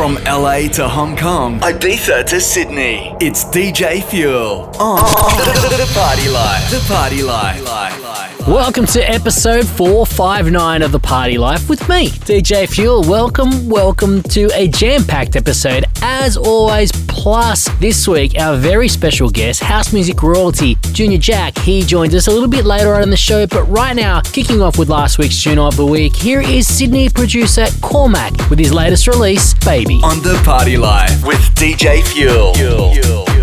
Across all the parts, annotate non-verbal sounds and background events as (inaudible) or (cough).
From LA to Hong Kong, Ibiza to Sydney, it's DJ Fuel on (laughs) the Party Life. The Party Life. Welcome to episode 459 of The Party Life with me, DJ Fuel. Welcome, welcome to a jam packed episode, as always. Plus, this week, our very special guest, house music royalty, Junior Jack. He joins us a little bit later on in the show, but right now, kicking off with last week's tune of the week, here is Sydney producer Cormac with his latest release, Baby. On The Party Life with DJ Fuel. Fuel. Fuel.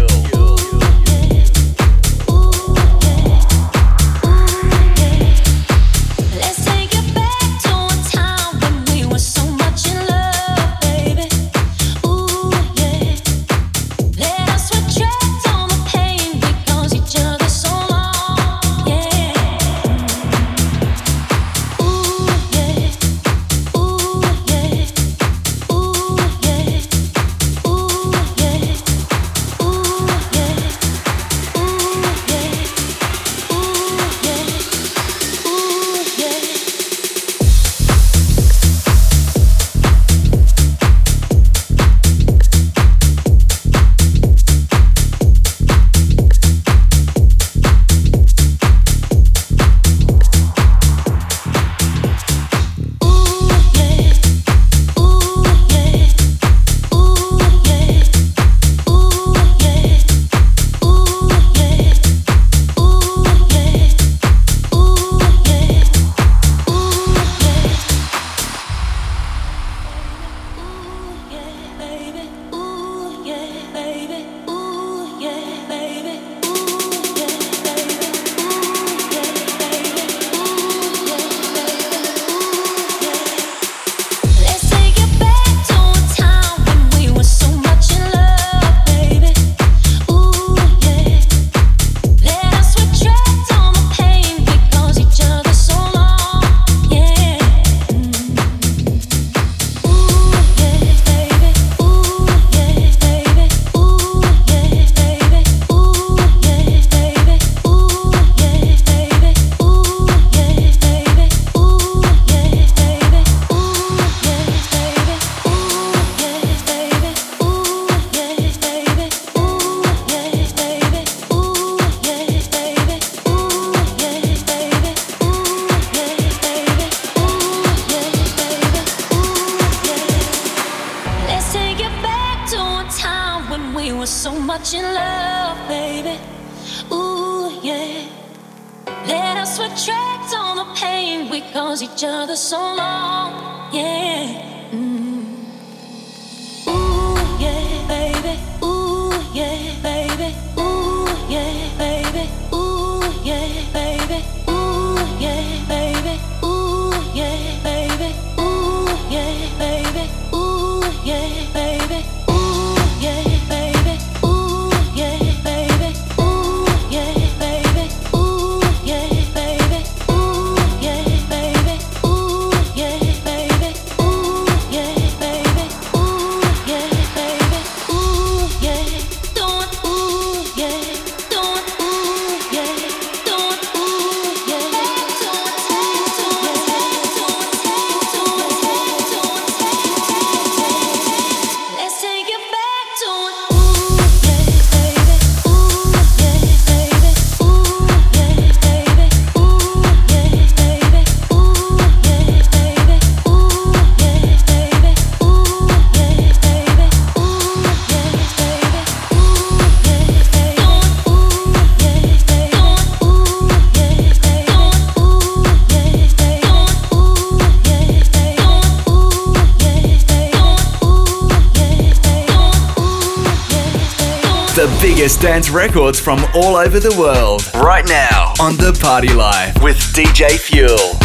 Dance records from all over the world. Right now on The Party Life with DJ Fuel.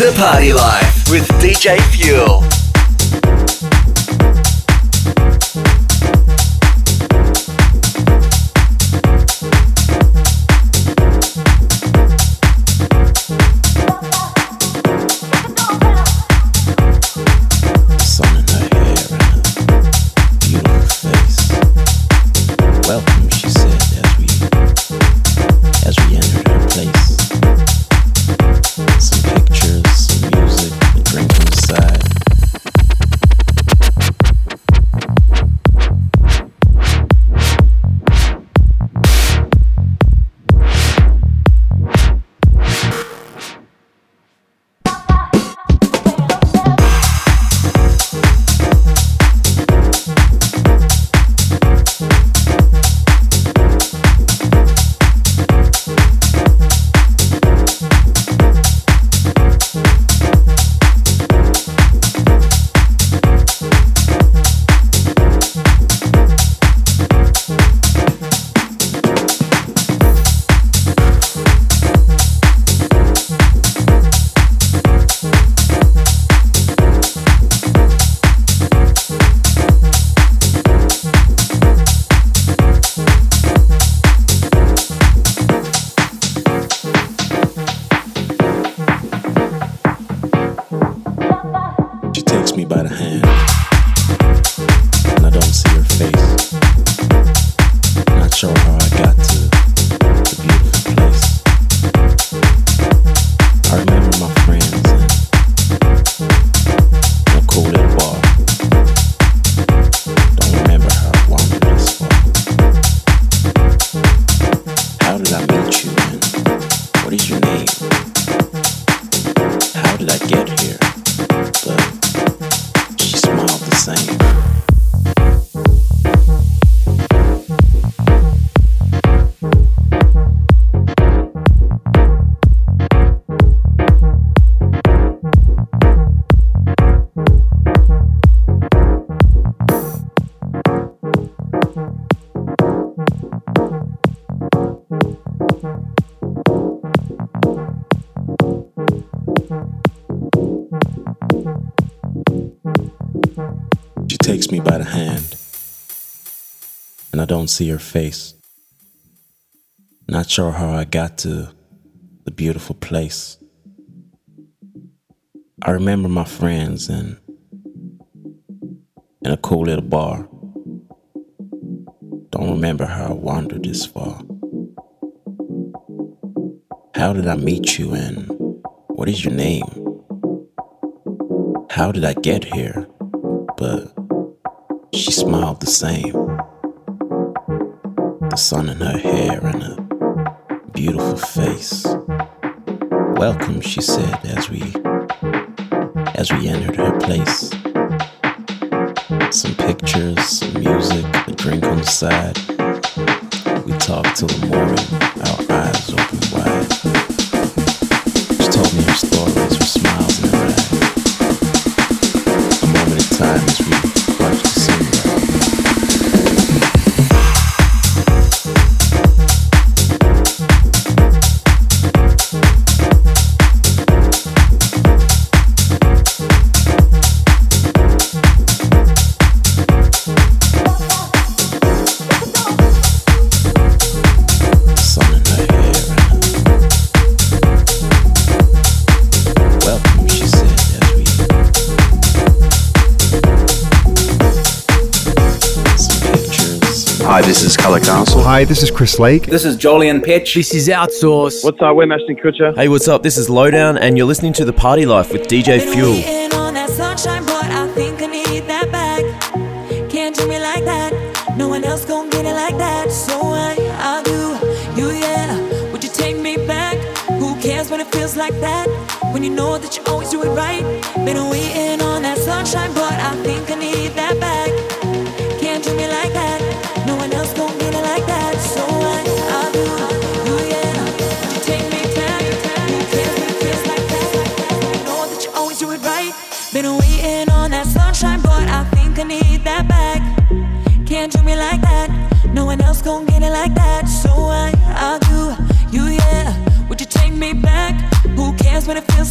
The party life with DJ Fuel. don't see her face. Not sure how I got to the beautiful place. I remember my friends and in a cool little bar. Don't remember how I wandered this far. How did I meet you and what is your name? How did I get here? But she smiled the same the sun in her hair and her beautiful face. Welcome, she said as we as we entered her place. Some pictures, some music, a drink on the side. We talked till the morning, our eyes open wide. Castle. Hi, this is Chris Lake. This is Jolyon Petch. This is Outsource. What's up? We're Ashton Kutcher. Hey, what's up? This is Lowdown, and you're listening to The Party Life with DJ Fuel.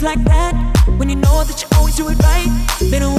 like that when you know that you always do it right. Been a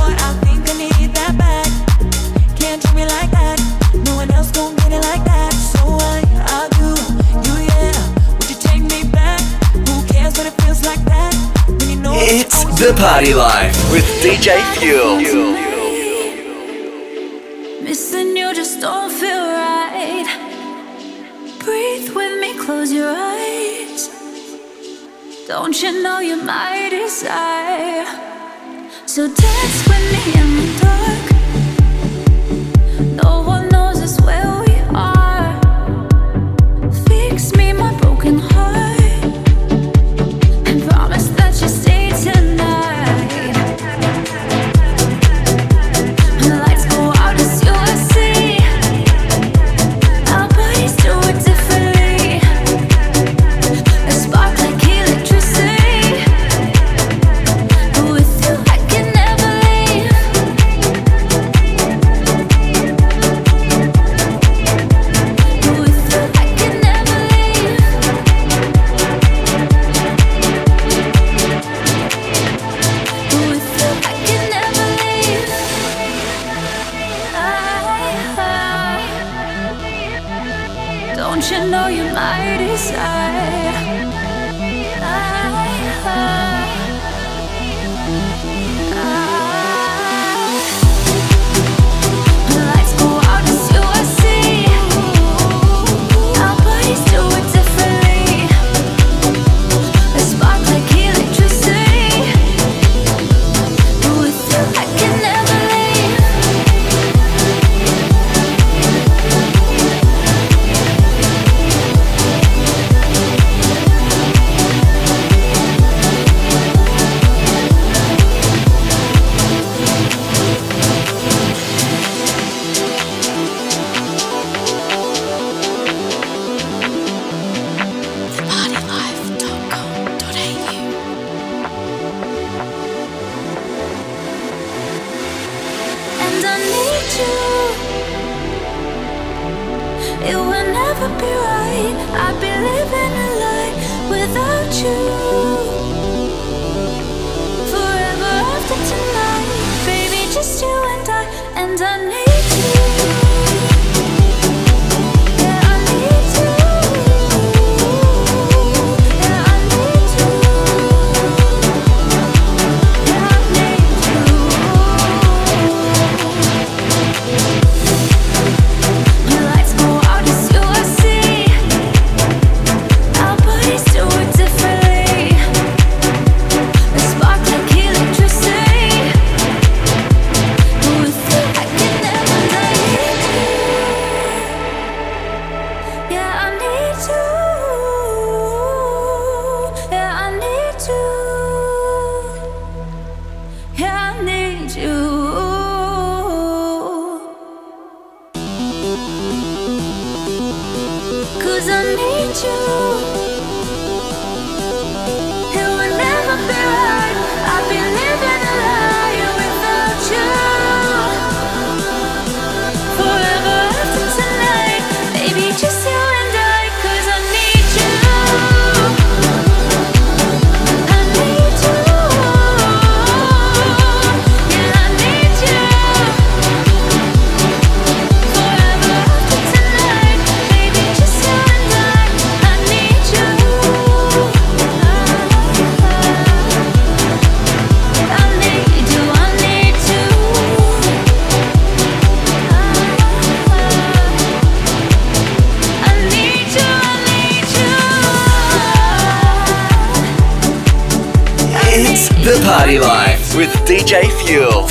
the do you. Would you take me back? Who cares what it feels like that? It's the party life with DJ Fuel. Missing you just don't feel right. Breathe with me, close your eyes. Don't you know you're my desire? So dance with me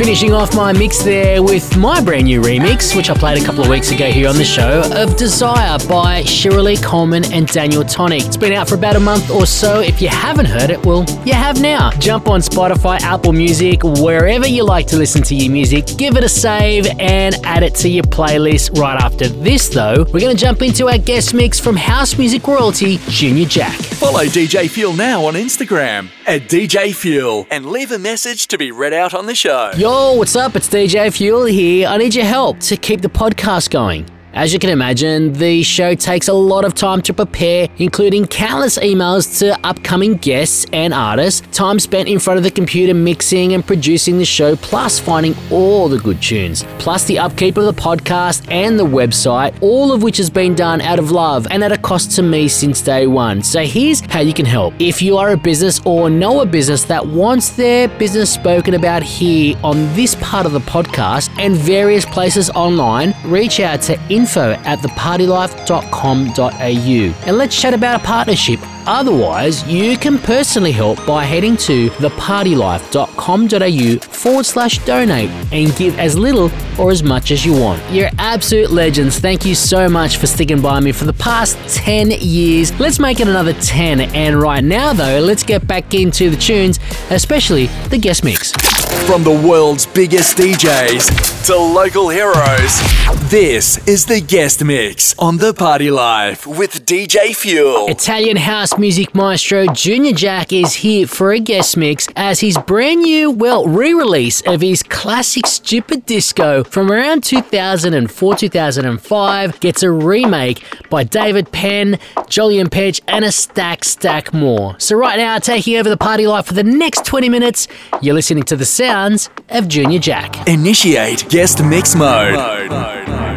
Finishing off my mix there with my brand new remix, which I played a couple of weeks ago here on the show, of Desire by Shirley Coleman and Daniel Tonic. It's been out for about a month or so. If you haven't heard it, well, you have now. Jump on Spotify, Apple Music, wherever you like to listen to your music, give it a save and add it to your playlist. Right after this, though, we're going to jump into our guest mix from house music royalty, Junior Jack. Follow DJ Fuel now on Instagram at DJ Fuel and leave a message to be read out on the show. Yo, what's up? It's DJ Fuel here. I need your help to keep the podcast going. As you can imagine, the show takes a lot of time to prepare, including countless emails to upcoming guests and artists, time spent in front of the computer mixing and producing the show, plus finding all the good tunes, plus the upkeep of the podcast and the website, all of which has been done out of love and at a cost to me since day one. So here's how you can help. If you are a business or know a business that wants their business spoken about here on this part of the podcast and various places online, reach out to info at thepartylife.com.au and let's chat about a partnership. Otherwise, you can personally help by heading to thepartylife.com.au forward slash donate and give as little or as much as you want. You're absolute legends. Thank you so much for sticking by me for the past 10 years. Let's make it another 10. And right now, though, let's get back into the tunes, especially the guest mix. From the world's biggest DJs to local heroes, this is the guest mix on The Party Life with DJ Fuel. Italian house music maestro Junior Jack is here for a guest mix as his brand new, well, re release of his classic Stupid Disco from around 2004 2005 gets a remake by David Penn, Jolyon Petch, and a stack, stack more. So, right now, taking over the party life for the next 20 minutes, you're listening to the sounds of Junior Jack. Initiate guest mix mode. Thank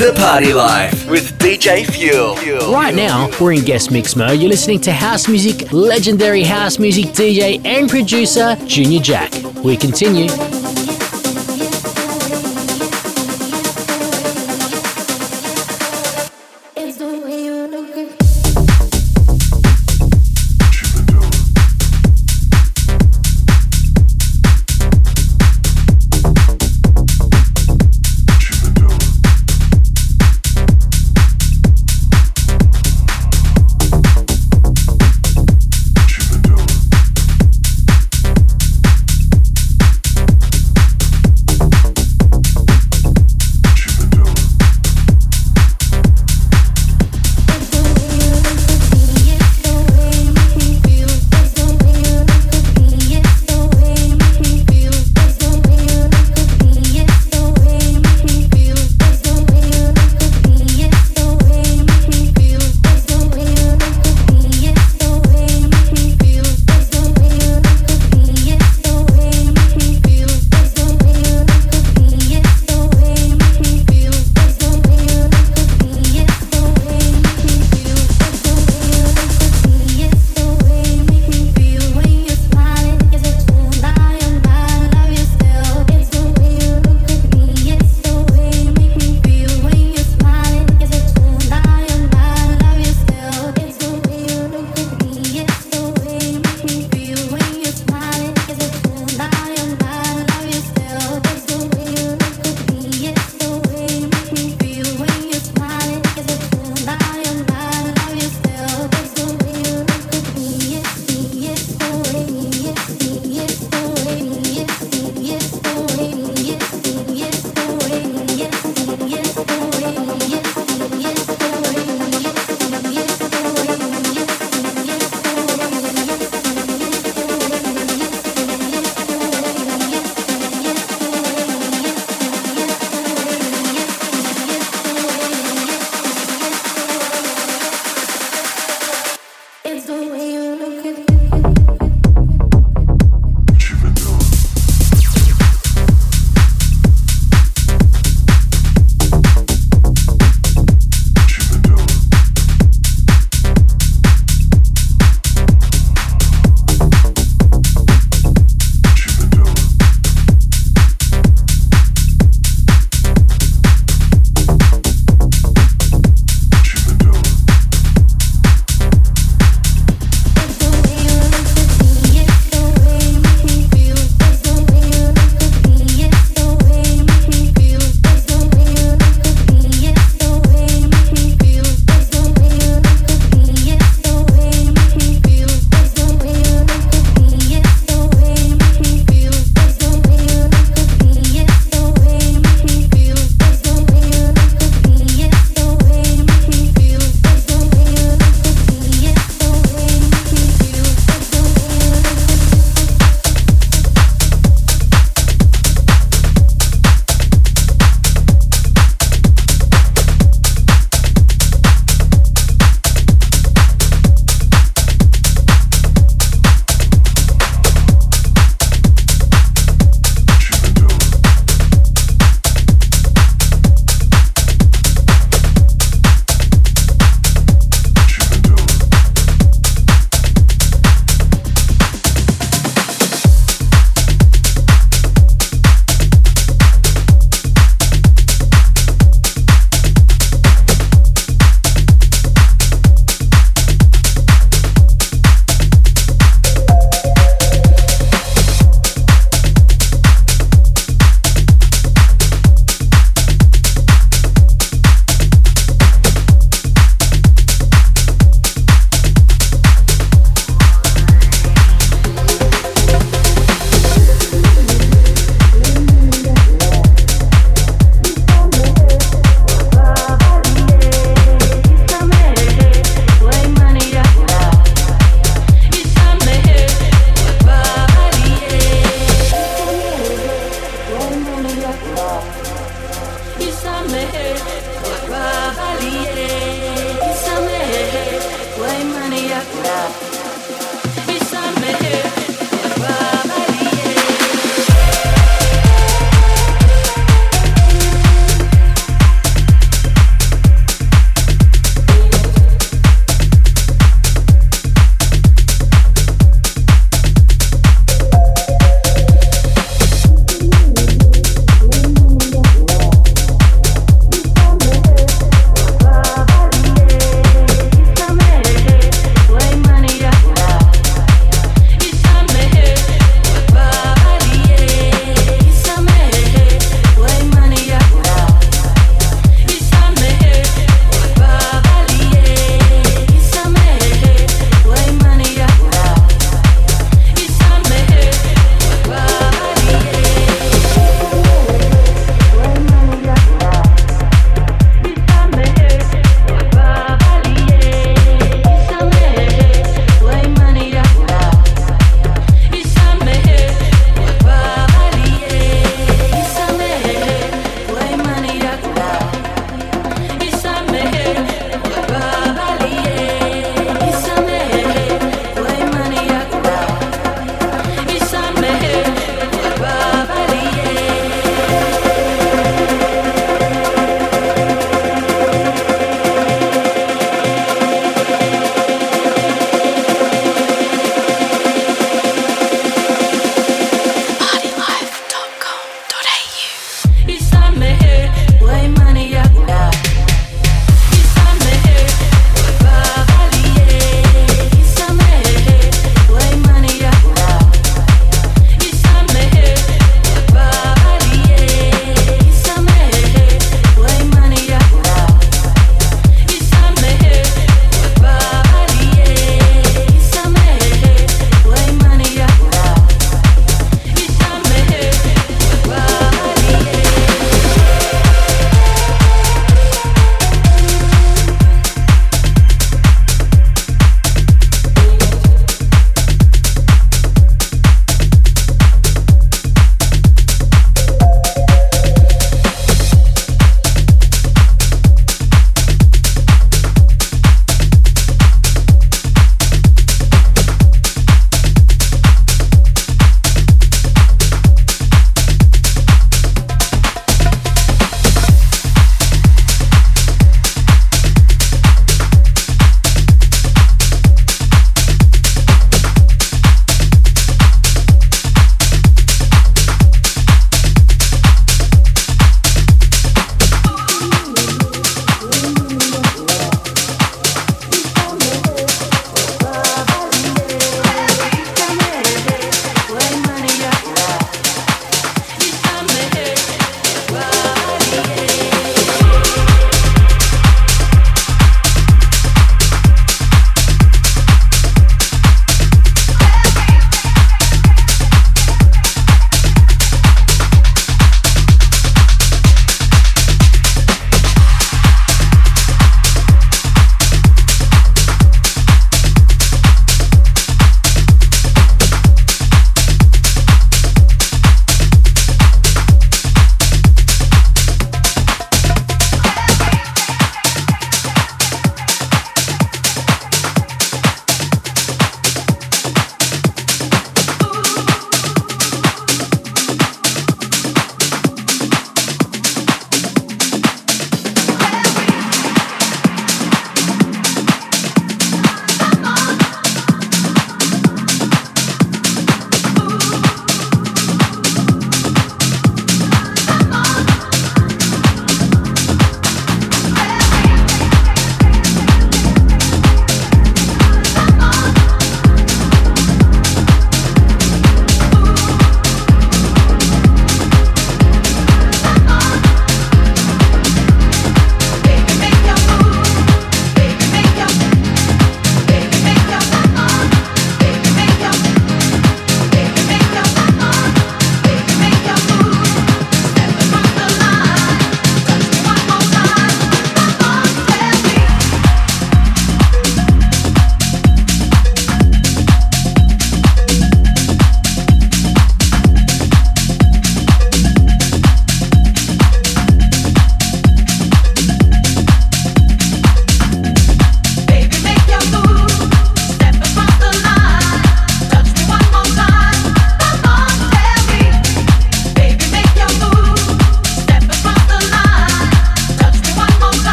Party Life with DJ Fuel. Right now, we're in guest mix mode. You're listening to house music, legendary house music DJ and producer Junior Jack. We continue.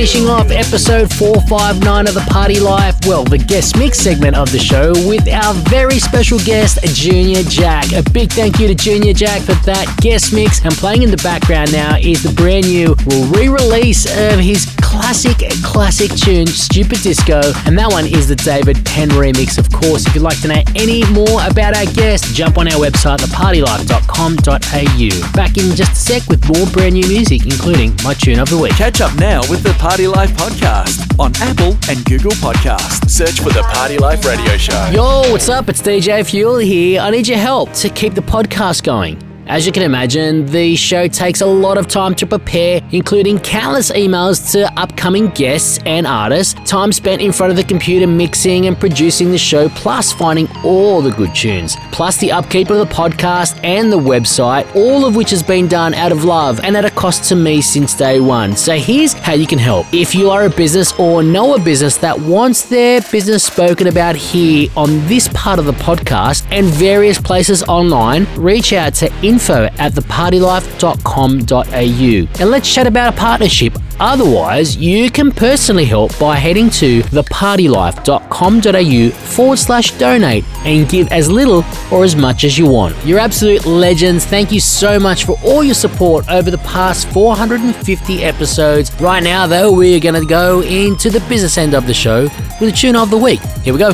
Finishing off episode 459 of the Party Life. Well, the guest mix segment of the show with our very special guest, Junior Jack. A big thank you to Junior Jack for that guest mix. And playing in the background now is the brand new re release of his classic, classic tune, Stupid Disco. And that one is the David Penn remix, of course. If you'd like to know any more about our guest, jump on our website, thepartylife.com.au. Back in just a sec with more brand new music, including my tune of the week. Catch up now with the Party Life podcast on Apple and Google Podcasts. Search for the Party Life Radio Show. Yo, what's up? It's DJ Fuel here. I need your help to keep the podcast going. As you can imagine, the show takes a lot of time to prepare, including countless emails to upcoming guests and artists, time spent in front of the computer mixing and producing the show, plus finding all the good tunes, plus the upkeep of the podcast and the website, all of which has been done out of love and at a cost to me since day one. So here's how you can help. If you are a business or know a business that wants their business spoken about here on this part of the podcast and various places online, reach out to info at thepartylife.com.au and let's chat about a partnership. Otherwise, you can personally help by heading to thepartylife.com.au forward slash donate and give as little or as much as you want. You're absolute legends. Thank you so much for all your support over the past 450 episodes. Right now, though, we're going to go into the business end of the show with a tune of the week. Here we go.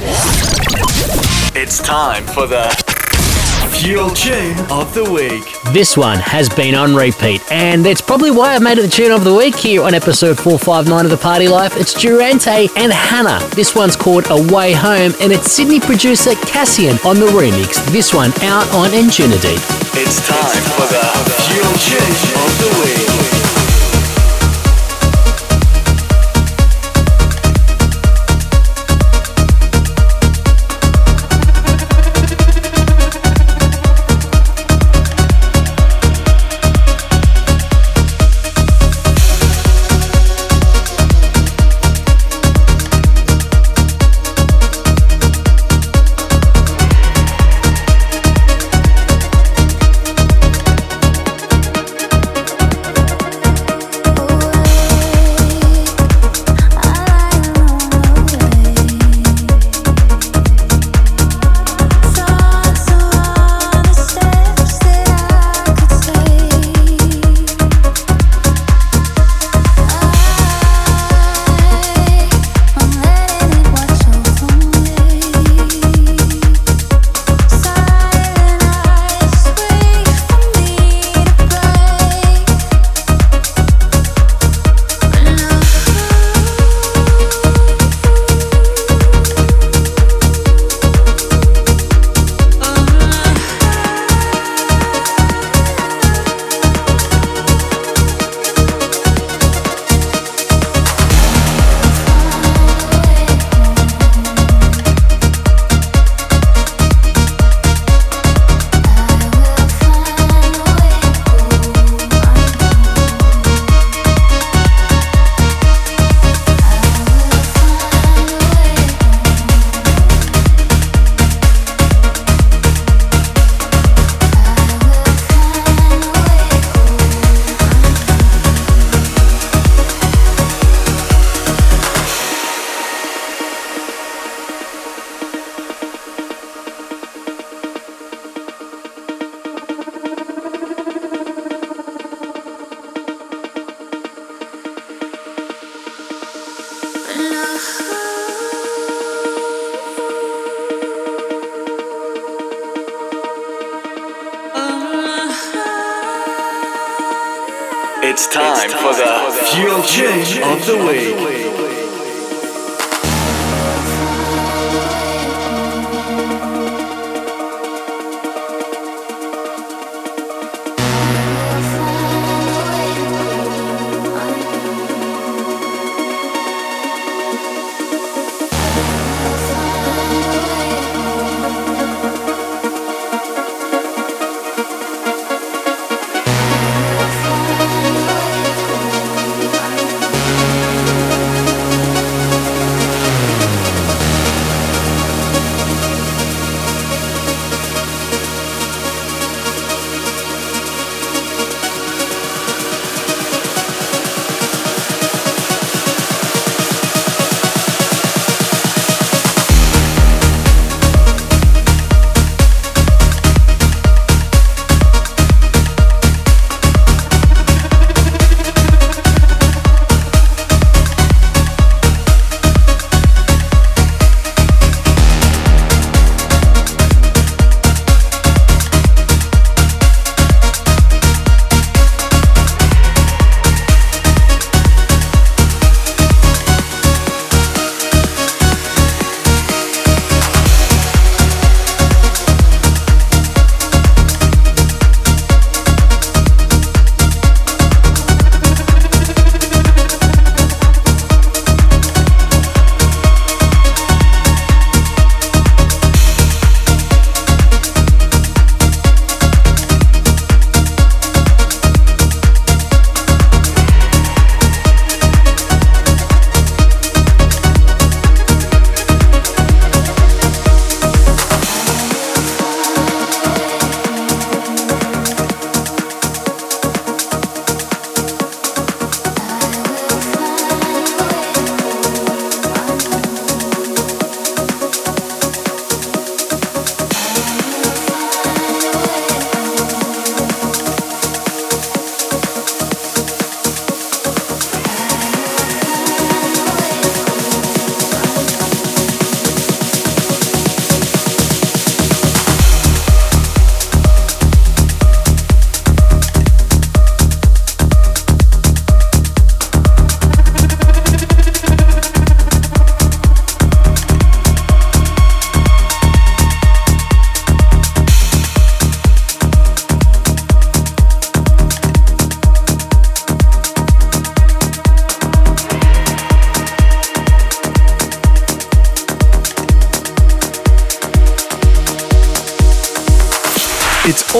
It's time for the Fuel Tune of the Week. This one has been on repeat, and that's probably why I made it the tune of the week here on episode 459 of The Party Life. It's Durante and Hannah. This one's called Away Home, and it's Sydney producer Cassian on the remix. This one out on Ingenuity. It's time for the Tune of the Week.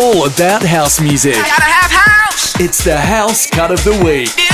all about house music. It's the house cut of the week.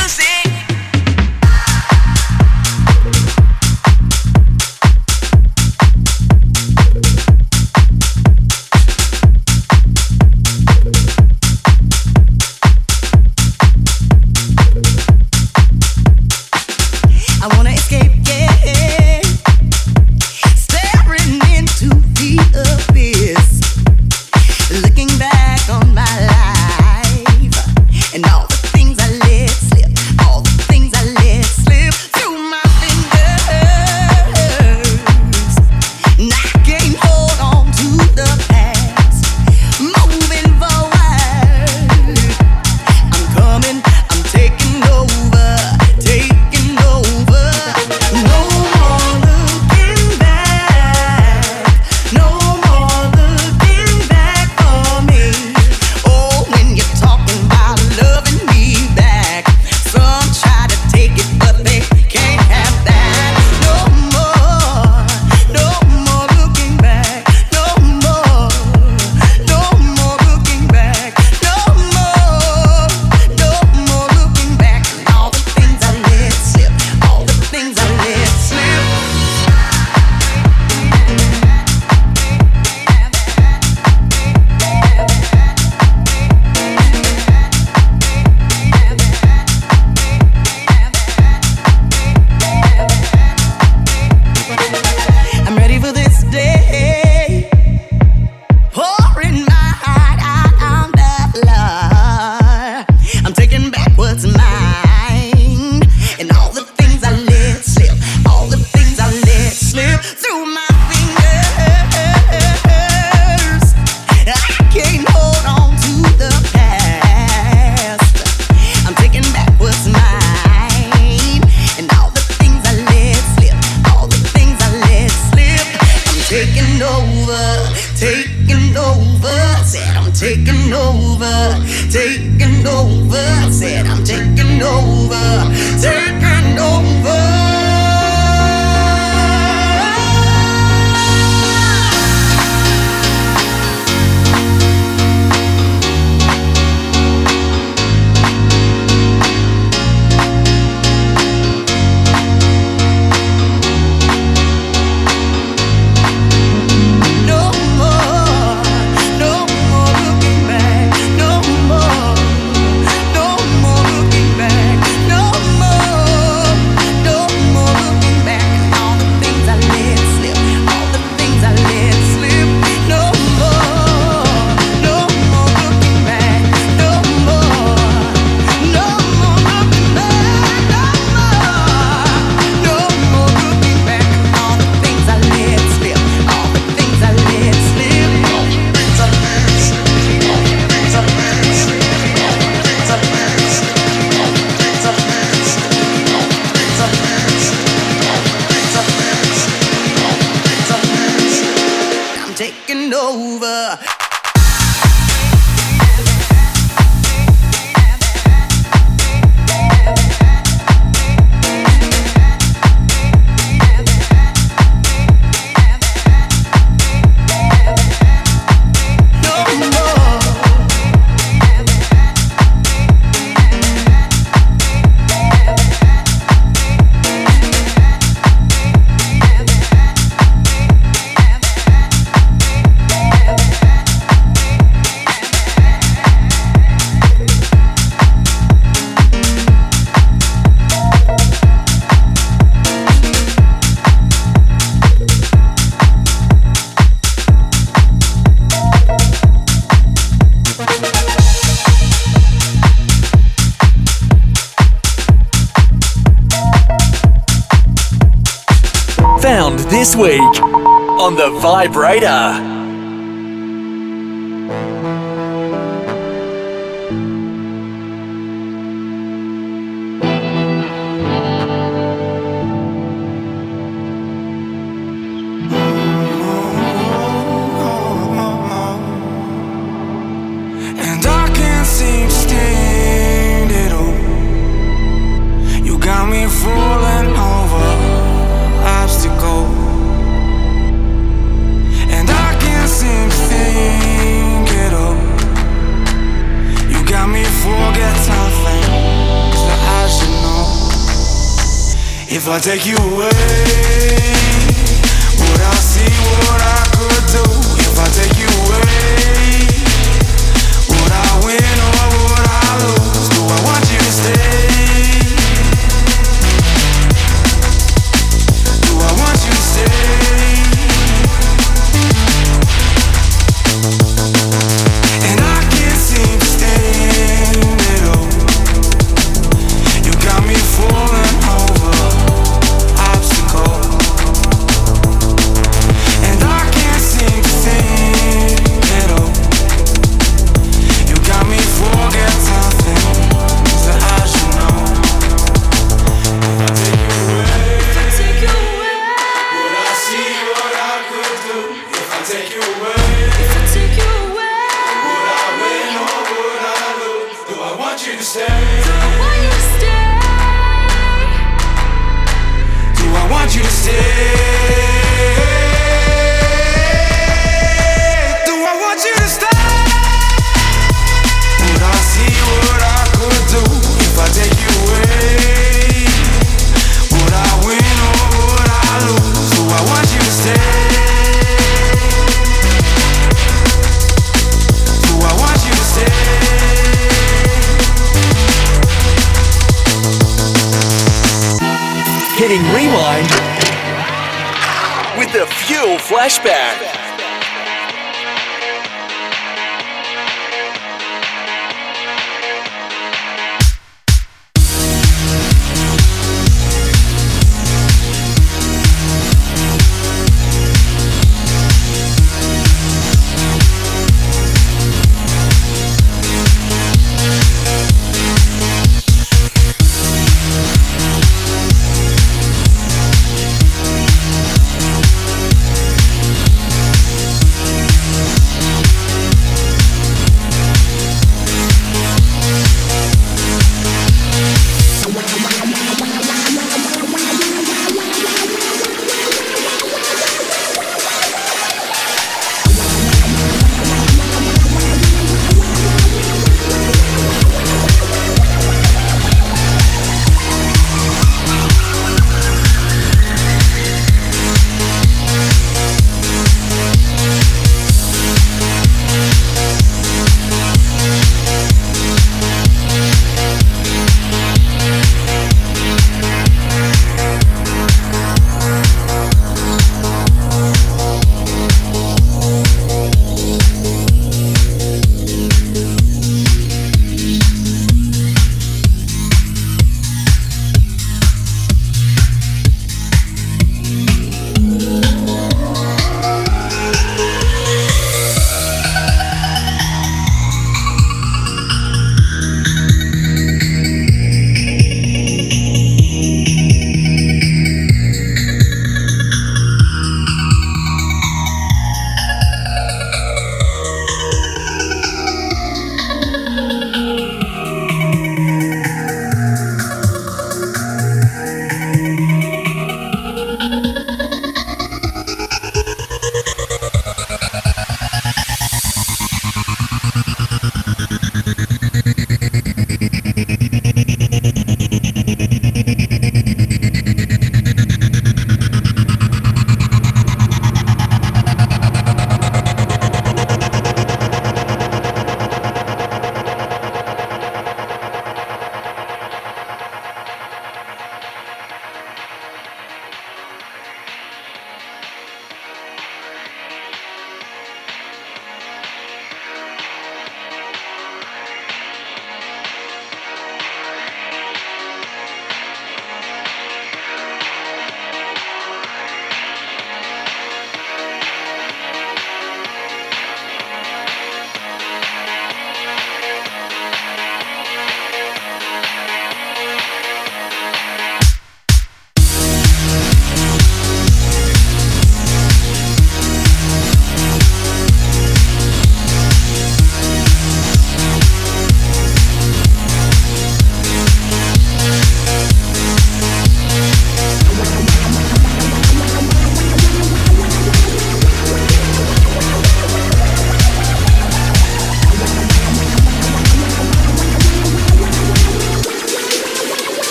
week on the Vibrator.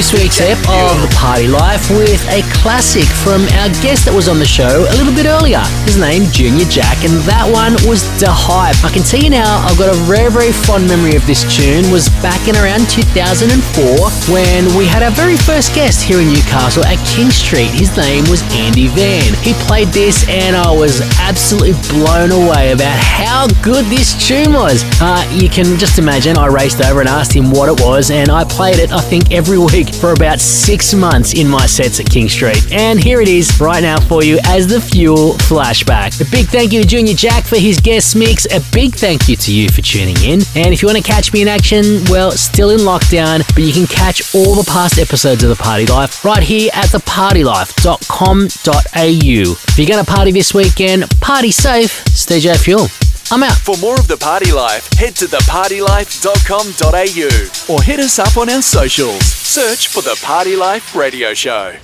This week's ep of The Party Life with a classic from our guest that was on the show a little bit earlier. His name, Junior Jack, and that one was Da Hype. I can tell you now, I've got a very, very fond memory of this tune. was back in around 2004 when we had our very first guest here in Newcastle at King Street. His name was Andy Van. He played this and I was absolutely blown away about how good this tune was. Uh, you can just imagine I raced over and asked him what it was and I played it I think every (laughs) week for about six months in my sets at King Street. And here it is right now for you as the Fuel flashback. A big thank you to Junior Jack for his guest mix. A big thank you to you for tuning in. And if you want to catch me in action, well, still in lockdown, but you can catch all the past episodes of The Party Life right here at thepartylife.com.au. If you're going to party this weekend, party safe. stay J Fuel. I'm out. For more of the Party Life, head to thepartylife.com.au or hit us up on our socials. Search for the Party Life Radio Show.